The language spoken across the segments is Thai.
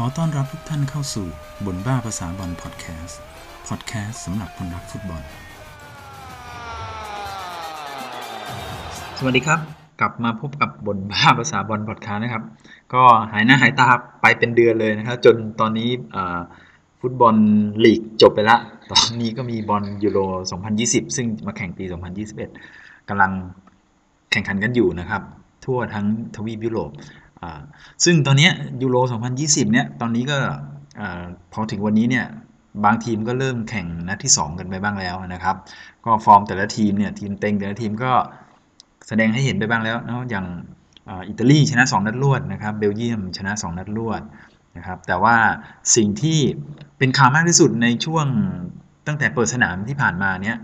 ขอต้อนรับทุกท่านเข้าสู่บนบ้าภาษาบอลพอดแคสต์พอดแคสต์สำหรับคนรักฟุตบอล สวัสดีครับ กลับมาพบกับบนบ้าภาษาบอลพอดแคสต์นะครับ ก็หายหน้าหายตาไปเป็นเดือนเลยนะครับ จนตอนนี้ฟุตบอลลีกจบไปละ ตอนนี้ก็มีบอลยูโร 2020 ซึ่งมาแข่งปี 2021กำลังแข่งขันกันอยู่นะครับ ทั่วทั้งทวีปยุโรป ซึ่งตอนนี้ยูโร 2020 เนี่ย ตอนนี้ก็พอถึงวันนี้เนี่ย บางทีมก็เริ่มแข่งนัดที่ 2 กันไปบ้างแล้วนะครับ ก็ฟอร์มแต่ละทีมเนี่ย ทีมเต็งแต่ละทีมก็แสดงให้เห็นไปบ้างแล้วนะอย่างอิตาลีชนะ 2 นัดรวดนะครับ เบลเยียมชนะ 2 นัดรวดนะครับ แต่ว่าสิ่งที่เป็นข่าวมากที่สุดในช่วงตั้งแต่เปิดสนามที่ผ่านมาเนี่ย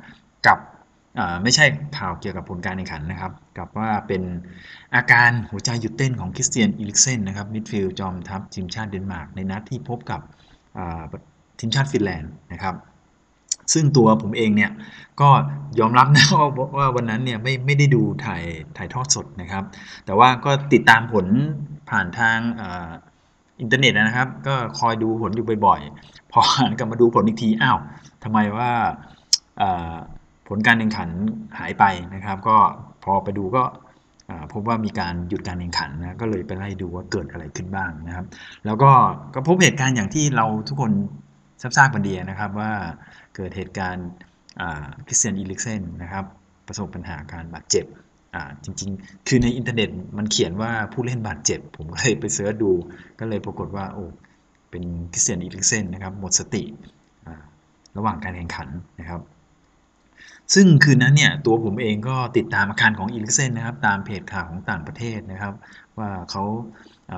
ไม่ใช่ข่าวเกี่ยวกับผลการแข่งขันนะครับ กับว่าเป็นอาการหัวใจหยุดเต้นของคริสเตียนอีริคเซ่นนะครับมิดฟิลด์จอมทัพทีมชาติเดนมาร์กในนัดที่พบกับทีมชาติฟินแลนด์นะครับซึ่งตัวผมเองเนี่ยก็ยอมรับนะว่าวันนั้นเนี่ยไม่ไม่ได้ดูถ่ายถ่ายทอดสดนะครับ แต่ว่าก็ติดตามผลผ่านทางอินเทอร์เน็ตนะครับ ก็คอยดูผลอยู่บ่อยๆ พอหันกลับมาดูผลอีกทีอ้าวทำไมว่า ผลการแข่งขันหายไปนะครับ ก็พอไปดูก็พบว่ามีการหยุดการแข่งขันนะก็เลยไปไล่ดูว่าเกิดอะไรขึ้นบ้างนะครับ แล้วก็ก็พบเหตุการณ์อย่างที่เราทุกคนทราบกันดีนะครับว่าเกิดเหตุการณ์คริสเตียนอีริคเซ่นนะครับประสบปัญหาการบาดเจ็บจริงๆ คือในอินเทอร์เน็ตมันเขียนว่าผู้เล่นบาดเจ็บ ผมก็เลยไป search ดู ก็เลยปรากฏว่าโอ้เป็นคริสเตียนอีริคเซ่นนะครับหมดสติระหว่างการแข่งขันนะครับ ซึ่งคืนนั้นเนี่ยตัวผมเองก็ติดตามอาการของอีริคเซ่นนะครับ ตามเพจข่าวของต่างประเทศนะครับ ว่าเขา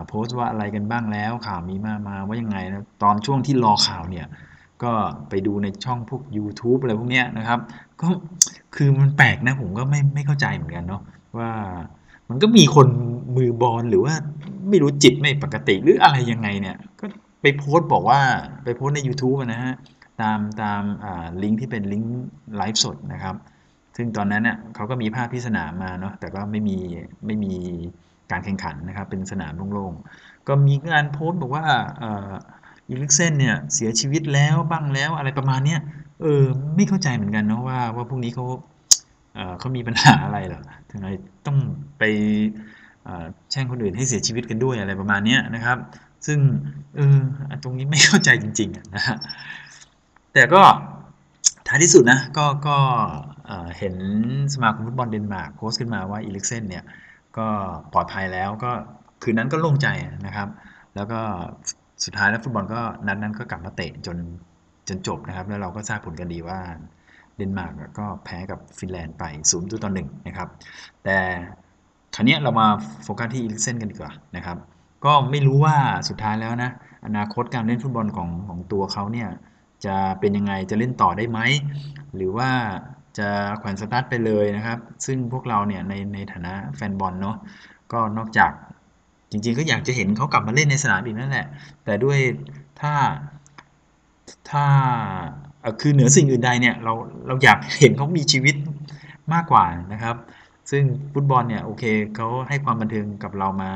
โพสต์ว่าอะไรกันบ้างแล้ว ข่าวมีมามาว่ายังไงนะตอนช่วงที่รอข่าวเนี่ยก็ไปดูในช่องพวก YouTube อะไรพวกเนี้ยนะครับ ก็คือมันแปลกนะผมก็ไม่ไม่เข้าใจเหมือนกันเนาะว่ามันก็มีคนมือบอลหรือว่าไม่รู้จิตไม่ปกติหรืออะไรยังไงเนี่ย ก็ไปโพสต์บอกว่าไปโพสต์ใน YouTube นะฮะ ตามตามลิงก์ที่เป็นลิงก์ไลฟ์สดนะครับ ซึ่งตอนนั้นเน่ยเขาก็มีภาพที่สนามมาเนาะแต่ก็ไม่มีไม่มีการแข่งขันนะครับ เป็นสนามโล่งๆ ก็มีการโพสต์บอกว่าอีลิกเซนเนี่ยเสียชีวิตแล้วบ้างแล้วอะไรประมาณเนี้ยเออไม่เข้าใจเหมือนกันเนาะว่าว่าพวกนี้เขาเขามีปัญหาอะไรหรอถึงไมต้องไปแช่งคนอื่นให้เสียชีวิตกันด้วยอะไรประมาณนี้นะครับ ซึ่งเออตรงนี้ไม่เข้าใจจริงๆนะฮะ แต่ก็ท้ายที่สุดนะก็ก็เห็นสมาคมฟุตบอลเดนมาร์กโพสต์ขึ้นมาว่าอีริคเซ่นเนี่ยก็ปลอดภัยแล้วก็คืนนั้นก็โล่งใจนะครับ แล้วก็สุดท้ายแล้วฟุตบอลก็นัดนั้นก็กลับมาเตะจนจนจบนะครับ แล้วเราก็ทราบผลกันดีว่าเดนมาร์กก็แพ้กับฟินแลนด์ไปศูนย์ต่อหนึ่งนะครับ แต่คราวนี้เรามาโฟกัสที่อีริกเซนกันดีกว่านะครับ ก็ไม่รู้ว่าสุดท้ายแล้วนะอนาคตการเล่นฟุตบอลของของตัวเขาเนี่ย จะเป็นยังไงจะเล่นต่อได้ไหม หรือว่าจะแขวนสตั๊ดไปเลยนะครับ ซึ่งพวกเราเนี่ยในในฐานะแฟนบอลเนาะก็นอกจากจริงๆก็อยากจะเห็นเขากลับมาเล่นในสนามอีกนั่นแหละ แต่ด้วยถ้าถ้าคือเหนือสิ่งอื่นใดเนี่ยเราเราอยากเห็นเขามีชีวิตมากกว่านะครับ ซึ่งฟุตบอลเนี่ยโอเคเขาให้ความบันเทิงกับเรามา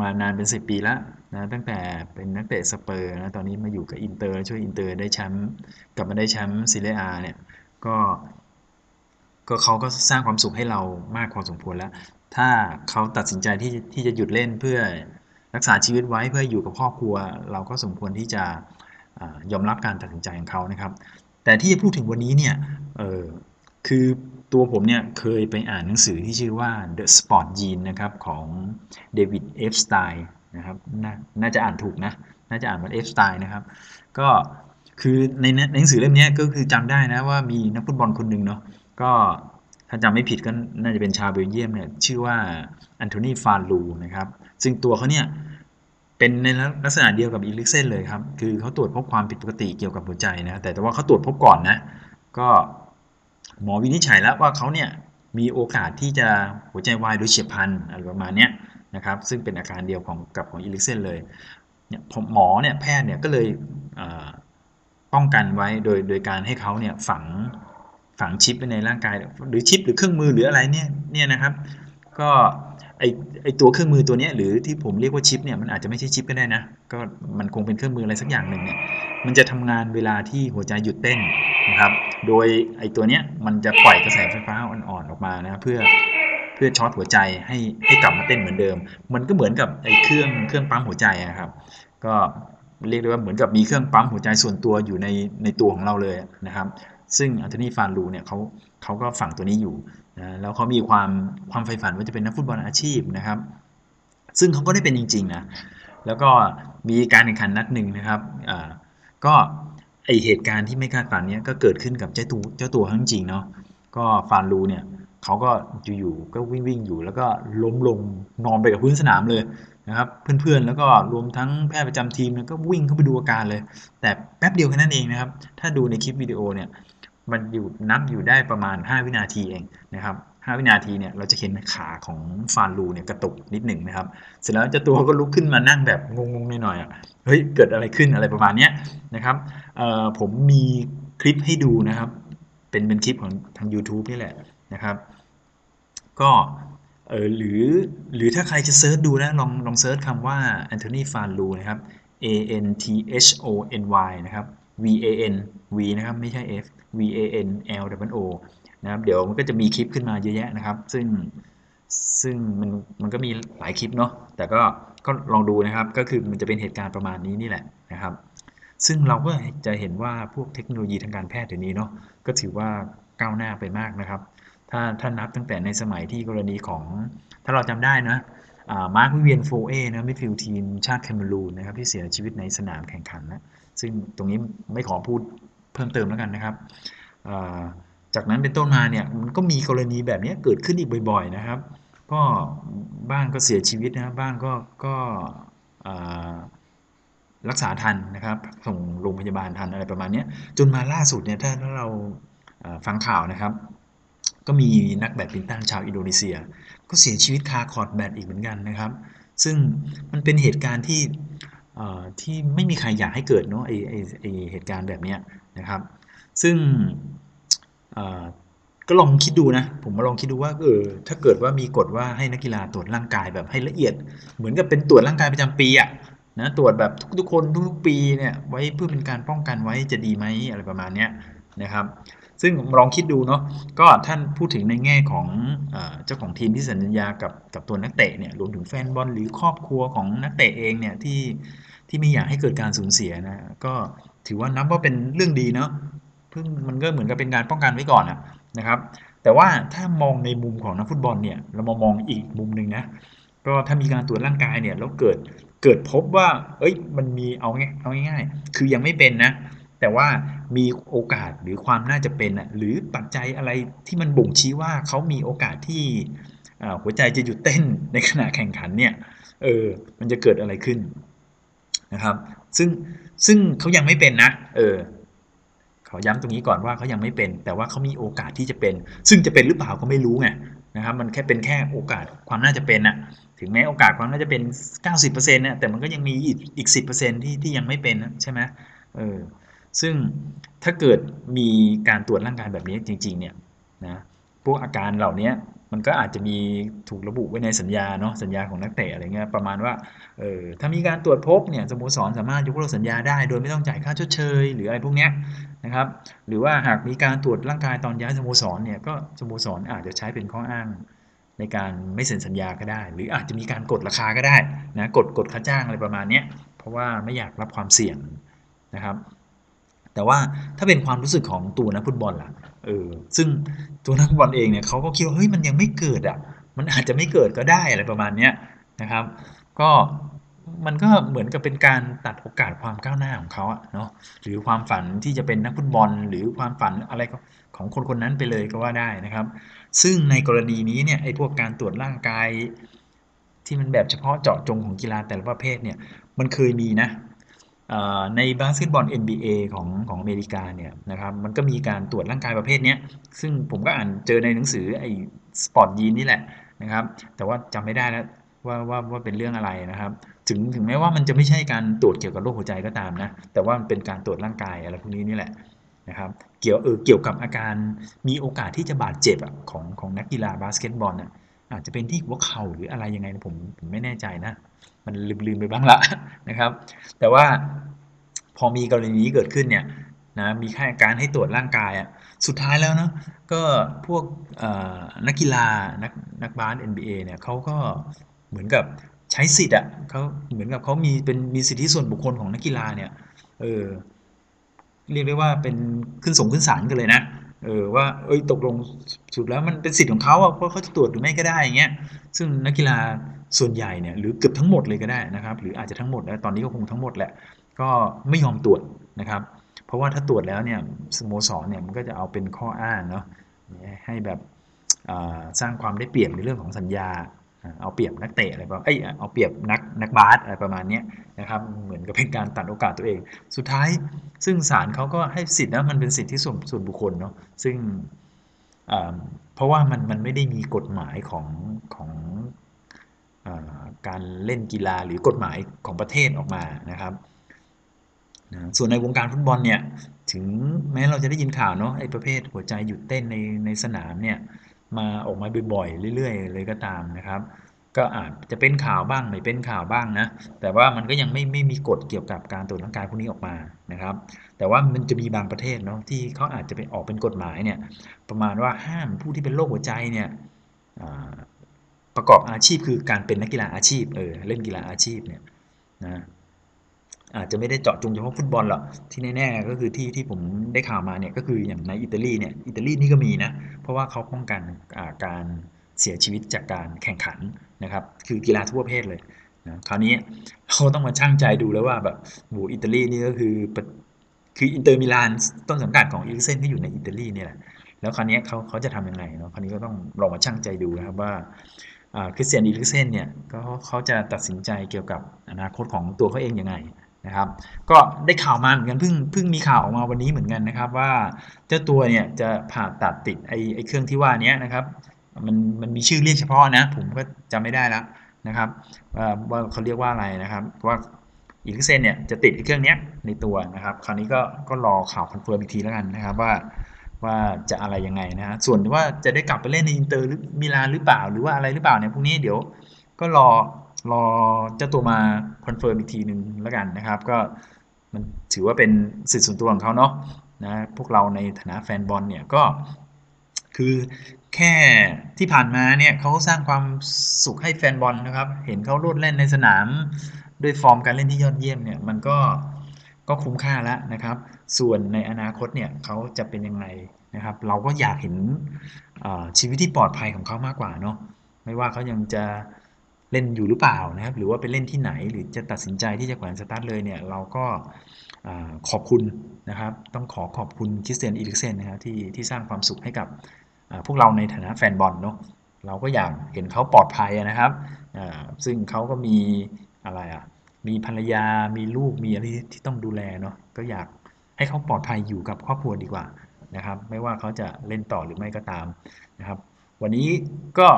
มานานเป็นสิบปีแล้วนะตั้งแต่เป็นนักเตะสเปอร์สนะตอนนี้มาอยู่กับอินเตอร์ช่วยอินเตอร์ได้แชมป์กลับมาได้แชมป์เซเรียอาเนี่ยก็ก็เขาก็สร้างความสุขให้เรามากพอสมควรแล้ว ถ้าเขาตัดสินใจที่ที่จะหยุดเล่นเพื่อรักษาชีวิตไว้เพื่ออยู่กับครอบครัว เราก็สมควรที่จะยอมรับการตัดสินใจของเขานะครับ แต่ที่จะพูดถึงวันนี้เนี่ยเออ คือตัวผมเนี่ยเคยไปอ่านหนังสือที่ชื่อว่า The Sports Gene นะครับของเดวิดเอปสไตน์นะครับน่าจะอ่านถูกนะ น่าจะอ่านว่าเอปสไตน์นะครับ ก็คือในหนังสือเล่มนี้ก็คือจำได้นะว่ามีนักฟุตบอลคนหนึ่งเนาะก็ถ้าจำไม่ผิดก็น่าจะเป็นชาวเบลเยียมเนี่ยชื่อว่าอันโทนีฟานลูนะครับ ซึ่งตัวเขาเนี่ยเป็นในลักษณะเดียวกับอีริกเซนเลยครับ คือเขาตรวจพบความผิดปกติเกี่ยวกับหัวใจนะ แต่แต่ว่าเขาตรวจพบก่อนนะ ก็ หมอวินิจฉัยแล้วว่าเขาเนี่ยมีโอกาสที่จะหัวใจวายโดยเฉียบพลันอะไรประมาณนี้นะครับ ซึ่งเป็นอาการเดียวของกับของอีริกเซนเลยเนี่ยหมอเนี่ยแพทย์เนี่ยก็เลยป้องกันไว้โดยโดยการให้เขาเนี่ยฝังฝังชิปไปในร่างกาย หรือชิปหรือเครื่องมือหรืออะไรเนี่ยเนี่ยนะครับ ก็ไอไอตัวเครื่องมือตัวนี้หรือที่ผมเรียกว่าชิปเนี่ยมันอาจจะไม่ใช่ชิปก็ได้นะก็มันคงเป็นเครื่องมืออะไรสักอย่างหนึ่งเนี่ยมันจะทำงานเวลาที่หัวใจหยุดเต้น นะครับ โดยไอตัวเนี้ยมันจะปล่อยกระแสไฟฟ้าอ่อนๆออกมานะเพื่อเพื่อช็อตหัวใจให้ให้กลับมาเต้นเหมือนเดิม มันก็เหมือนกับไอเครื่องเครื่องปั๊มหัวใจนะครับ ก็เรียกได้ว่าเหมือนกับมีเครื่องปั๊มหัวใจส่วนตัวอยู่ในในตัวของเราเลยนะครับ ซึ่งอันโทนีฟานลูเนี่ยเขาเขาก็ฝังตัวนี้อยู่นะแล้วเขามีความความใฝ่ฝันว่าจะเป็นนักฟุตบอลอาชีพนะครับ ซึ่งเขาก็ได้เป็นจริงๆนะแล้วก็มีการแข่งขันนัดหนึ่งนะครับก็ ไอเหตุการณ์ที่ไม่คาดฝันเนี้ยก็เกิดขึ้นกับเจ้าตัวเจ้าตัวเขาจริงเนาะก็ฟานลูเนี่ยเขาก็อยู่ๆก็วิ่งวิ่งอยู่ แล้วก็ล้มลงนอนไปกับพื้นสนามเลยนะครับเพื่อนๆแล้วก็รวมทั้งแพทย์ประจำทีมก็วิ่งเข้าไปดูอาการเลย แต่แป๊บเดียวแค่นั้นเองนะครับ ถ้าดูในคลิปวิดีโอเนี่ยมันอยู่นับอยู่ได้ประมาณ 5 วินาทีเองนะครับ 5 วินาทีเนี่ยเราจะเห็นขาของฟานลูเนี่ยกระตุกนิดหนึ่งนะครับ เสร็จแล้วเจ้าตัวก็ลุกขึ้นมานั่งแบบงงๆหน่อยๆอะเฮ้ยเกิดอะไรขึ้นอะไรประมาณเนี้ยนะครับผมมีคลิปให้ดูนะครับ เป็นเป็นคลิปของทาง YouTube นี่แหละนะครับ ก็เออหรือหรือถ้าใครจะ search ดูนะลองลอง search คำว่าแอนโทนีฟานลูนะครับ A N T H O N Y นะครับ V A N V นะครับ ไม่ใช่ F V A N L W O นะครับเดี๋ยวมันก็จะมีคลิปขึ้นมาเยอะแยะนะครับ ซึ่งซึ่งมันมันก็มีหลายคลิปเนาะแต่ก็ก็ลองดูนะครับก็คือมันจะเป็นเหตุการณ์ประมาณนี้นี่แหละนะครับ ซึ่งเราก็จะเห็นว่าพวกเทคโนโลยีทางการแพทย์เดี๋ยวนี้เนาะก็ถือว่าก้าวหน้าไปมากนะครับ ถ้าถ้านับตั้งแต่ในสมัยที่กรณีของถ้าเราจำได้นะมาร์ควิเวียนโฟเอนะมิดฟิลด์ทีมชาติแคนารูนนะครับที่เสียชีวิตในสนามแข่งขันนะซึ่งตรงนี้ไม่ขอพูดเพิ่มเติมแล้วกันนะครับ จากนั้นเป็นต้นมาเนี่ยมันก็มีกรณีแบบนี้เกิดขึ้นอีกบ่อย ๆ นะครับ ก็บ้างก็เสียชีวิตนะบ้างก็ก็รักษาทันนะครับ ส่งโรงพยาบาลทันอะไรประมาณนี้จนมาล่าสุดเนี่ยถ้าถ้าเราฟังข่าวนะครับ ก็มีนักแบดมินตันชาวอินโดนีเซีย ก็เสียชีวิตคาคอร์ตแบดอีกเหมือนกันนะครับ ซึ่งมันเป็นเหตุการณ์ที่ที่ไม่มีใครอยากให้เกิดเนาะไอ้ไอ้ไอ้เหตุการณ์แบบนี้นะครับ ซึ่ง ก็ลองคิดดูนะ ผมมาลองคิดดูว่าเออถ้าเกิดว่ามีกฎว่าให้นักกีฬาตรวจร่างกายแบบให้ละเอียด เหมือนกับเป็นตรวจร่างกายประจำปีอะนะตรวจแบบทุกๆคนทุกๆปีเนี่ยไว้เพื่อเป็นการป้องกันไว้จะดีไหมอะไรประมาณนี้นะครับ ซึ่งลองคิดดูเนาะก็ท่านพูดถึงในแง่ของเจ้าของทีมที่สัญญากับกับตัวนักเตะเนี่ยรวมถึงแฟนบอลหรือครอบครัวของนักเตะเองเนี่ยที่ที่ไม่อยากให้เกิดการสูญเสียนะก็ถือว่านับว่าเป็นเรื่องดีเนาะ เพิ่งมันก็เหมือนกับเป็นการป้องกันไว้ก่อนนะครับ แต่ว่าถ้ามองในมุมของนักฟุตบอลเนี่ยเรามามองอีกมุมหนึ่งนะก็ถ้ามีการตรวจร่างกายเนี่ยแล้วเกิดเกิดพบว่า เอ้ยมันมีเอาง่ายเอาง่ายๆคือยังไม่เป็นนะ แต่ว่ามีโอกาสหรือความน่าจะเป็นอะหรือปัจจัยอะไรที่มันบ่งชี้ว่าเขามีโอกาสที่หัวใจจะหยุดเต้นในขณะแข่งขันเนี่ยเออมันจะเกิดอะไรขึ้นนะครับ ซึ่งซึ่งเขายังไม่เป็นนะ เออ ขอย้ำตรงนี้ก่อนว่าเขายังไม่เป็น แต่ว่าเขามีโอกาสที่จะเป็น ซึ่งจะเป็นหรือเปล่าก็ไม่รู้ไงนะครับมันแค่เป็นแค่โอกาสความน่าจะเป็นอะถึงแม้โอกาสความน่าจะเป็น 90%นะแต่มันก็ยังมีอีกอีก 10%ที่ที่ยังไม่เป็นใช่ไหมเออซึ่งถ้าเกิดมีการตรวจร่างกายแบบนี้จริงๆเนี่ยนะพวกอาการเหล่านี้ มันก็อาจจะมีถูกระบุไว้ในสัญญาเนาะสัญญาของนักเตะอะไรเงี้ยประมาณว่าเออถ้ามีการตรวจพบเนี่ยสโมสรสามารถยกเลิกสัญญาได้ โดยไม่ต้องจ่ายค่าชดเชย หรืออะไรพวกเนี้ยนะครับหรือว่าหากมีการตรวจร่างกายตอนย้ายสโมสรเนี่ยก็สโมสรอาจจะใช้เป็นข้ออ้างในการไม่เซ็นสัญญาก็ได้ หรืออาจจะมีการกดราคาก็ได้นะกดกดค่าจ้างอะไรประมาณนี้เพราะว่าไม่อยากรับความเสี่ยงนะครับ แต่ว่าถ้าเป็นความรู้สึกของตัวนักฟุตบอลล่ะ เออซึ่งตัวนักบอลเองเนี่ยเขาก็คิดว่าเฮ้ยมันยังไม่เกิดอะ มันอาจจะไม่เกิดก็ได้อะไรประมาณเนี้ยนะครับ ก็มันก็เหมือนกับเป็นการตัดโอกาสความก้าวหน้าของเขาอะเนาะหรือความฝันที่จะเป็นนักฟุตบอล หรือความฝันอะไรของคนคนนั้นไปเลยก็ว่าได้นะครับ ซึ่งในกรณีนี้เนี่ยไอ้พวกการตรวจร่างกายที่มันแบบเฉพาะเจาะจงของกีฬาแต่ละประเภทเนี่ยมันเคยมีนะ ในบาสเกตบอล NBA ของของอเมริกาเนี่ยนะครับมันก็มีการตรวจร่างกายประเภทนี้ซึ่งผมก็อ่านเจอในหนังสือไอ้ Sports Gene นี่แหละนะครับแต่ว่าจำไม่ได้แล้วว่าว่าว่าเป็นเรื่องอะไรนะครับ ถึงถึงแม้ว่ามันจะไม่ใช่การตรวจเกี่ยวกับโรคหัวใจก็ตามนะ แต่ว่ามันเป็นการตรวจร่างกายอะไรพวกนี้นี่แหละนะครับ เกี่ยวเออเกี่ยวกับอาการมีโอกาสที่จะบาดเจ็บของของนักกีฬาบาสเกตบอลนะอาจจะเป็นที่หัวเข่าหรืออะไรยังไงผมผมไม่แน่ใจนะ มันลืมๆไปบ้างละนะครับ แต่ว่าพอมีกรณีนี้เกิดขึ้นเนี่ยนะมีค่าการให้ตรวจร่างกายอะสุดท้ายแล้วเนาะก็พวกนักกีฬานักนักบาส NBA เนี่ยเขาก็เหมือนกับใช้สิทธิ์อะเขาเหมือนกับเขามีเป็นมีสิทธิส่วนบุคคลของนักกีฬาเนี่ยเออเรียกได้ว่าเป็นขึ้นสงขึ้นศาลกันเลยนะเออว่าเอ้ยตกลงสุดแล้วมันเป็นสิทธิ์ของเขาอะเพราะเขาจะตรวจหรือไม่ก็ได้อย่างเงี้ยซึ่งนักกีฬา ส่วนใหญ่เนี่ยหรือเกือบทั้งหมดเลยก็ได้นะครับ หรืออาจจะทั้งหมดแล้วตอนนี้ก็คงทั้งหมดแหละ ก็ไม่ยอมตรวจนะครับ เพราะว่าถ้าตรวจแล้วเนี่ยสโมสรเนี่ยมันก็จะเอาเป็นข้ออ้างเนาะให้แบบสร้างความได้เปรียบในเรื่องของสัญญา เอาเปรียบนักเตะอะไรประมาณเอ้ยเอาเปรียบนักนักบาสอะไรประมาณนี้นะครับเหมือนกับเป็นการตัดโอกาสตัวเอง สุดท้ายซึ่งศาลเขาก็ให้สิทธิ์นะมันเป็นสิทธิส่วนส่วนบุคคลเนาะซึ่งเพราะว่ามันมันไม่ได้มีกฎหมายของของ การเล่นกีฬาหรือกฎหมายของประเทศออกมานะครับส่วนในวงการฟุตบอลเนี่ยถึงแม้เราจะได้ยินข่าวเนาะไอ้ประเภทหัวใจหยุดเต้นในในสนามเนี่ยมาออกมาบ่อยๆเรื่อย ๆ เลยก็ตามนะครับ ก็อาจจะเป็นข่าวบ้างไม่เป็นข่าวบ้างนะแต่ว่ามันก็ยังไม่ไม่มีกฎเกี่ยวกับการตรวจร่างกายพวกนี้ออกมานะครับ แต่ว่ามันจะมีบางประเทศเนาะที่เขาอาจจะไปออกเป็นกฎหมายเนี่ยประมาณว่าห้ามผู้ที่เป็นโรคหัวใจเนี่ย ประกอบอาชีพคือการเป็นนักกีฬาอาชีพเออเล่นกีฬาอาชีพเนี่ยนะอาจจะไม่ได้เจาะจงเฉพาะฟุตบอลหรอกที่แน่ๆก็คือที่ที่ผมได้ข่าวมาเนี่ยก็คืออย่างในอิตาลีเนี่ยอิตาลีนี่ก็มีนะเพราะว่าเขาป้องกันการเสียชีวิตจากการแข่งขันนะครับคือกีฬาทุกประเภทเลยนะคราวนี้เขาต้องมาชั่งใจดูแล้วว่าแบบโหอิตาลีนี่ก็คือคืออินเตอร์มิลานต้นสังกัดของอีริกเซนที่อยู่ในอิตาลีนี่แหละแล้วคราวนี้เขาเขาจะทำยังไงเนาะคราวนี้ก็ต้องลองมาชั่งใจดูนะครับว่า คริสเตียนอีริกเซนเนี่ยก็เขาจะตัดสินใจเกี่ยวกับอนาคตของตัวเขาเองยังไงนะครับ ก็ได้ข่าวมาเหมือนกันเพิ่งเพิ่งมีข่าวออกมาวันนี้เหมือนกันนะครับ ว่าเจ้าตัวเนี่ยจะผ่าตัดติดไอ้ไอ้เครื่องที่ว่านี้นะครับมันมันมีชื่อเรียกเฉพาะนะ ผมก็จำไม่ได้แล้วนะครับว่าเขาเรียกว่าอะไรนะครับว่าอีริกเซนเนี่ยจะติดเครื่องนี้ในตัวนะครับ คราวนี้ก็ก็รอข่าว confirm อีกทีแล้วกันนะครับว่า ว่าจะอะไรยังไงนะฮะส่วนว่าจะได้กลับไปเล่นในอินเตอร์หรือมิลานหรือเปล่าหรือว่าอะไรหรือเปล่าเนี่ยพวกนี้เดี๋ยวก็รอรอเจ้าตัวมา confirm อีกทีหนึ่งแล้วกันนะครับ ก็มันถือว่าเป็นสิทธิ์ส่วนตัวของเขาเนาะนะพวกเราในฐานะแฟนบอลเนี่ยก็คือแค่ที่ผ่านมาเนี่ยเขาสร้างความสุขให้แฟนบอลนะครับ เห็นเขาโลดเล่นในสนามด้วยฟอร์มการเล่นที่ยอดเยี่ยมเนี่ยมันก็ ก็คุ้มค่าแล้วนะครับ ส่วนในอนาคตเนี่ยเขาจะเป็นยังไงนะครับ เราก็อยากเห็นชีวิตที่ปลอดภัยของเขามากกว่าเนาะไม่ว่าเขายังจะเล่นอยู่หรือเปล่านะครับ หรือว่าไปเล่นที่ไหนหรือจะตัดสินใจที่จะแขวนสตั๊ดเลยเนี่ยเราก็ขอบคุณนะครับ ต้องขอขอบคุณคริสเตียนอีริกเซนนะครับที่ที่สร้างความสุขให้กับพวกเราในฐานะแฟนบอลเนาะเราก็อยากเห็นเขาปลอดภัยนะครับซึ่งเขาก็มีอะไรอะ มีภรรยา มีลูก มีอะไรที่ต้องดูแลเนาะ ก็อยากให้เขาปลอดภัยอยู่กับครอบครัวดีกว่านะครับ ไม่ว่าเขาจะเล่นต่อหรือไม่ก็ตามนะครับ วันนี้ก็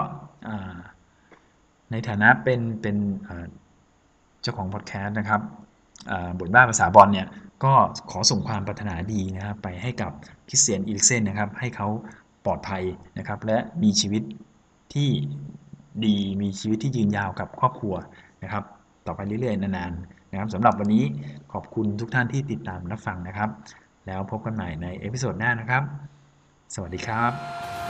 ในฐานะเป็นเป็นเจ้าของพอดแคสต์นะครับบทบ้าภาษาบอลเนี่ยก็ขอส่งความปรารถนาดีนะครับไปให้กับคริสเตียนอีลิกเซนนะครับ ให้เขาปลอดภัยนะครับ และมีชีวิตที่ดีมีชีวิตที่ยืนยาวกับครอบครัวนะครับ ต่อไปเรื่อยๆ นานๆนะครับสำหรับวันนี้ขอบคุณทุกท่านที่ติดตามรับฟังนะครับ แล้วพบกันใหม่ในเอพิโซดหน้านะครับ สวัสดีครับ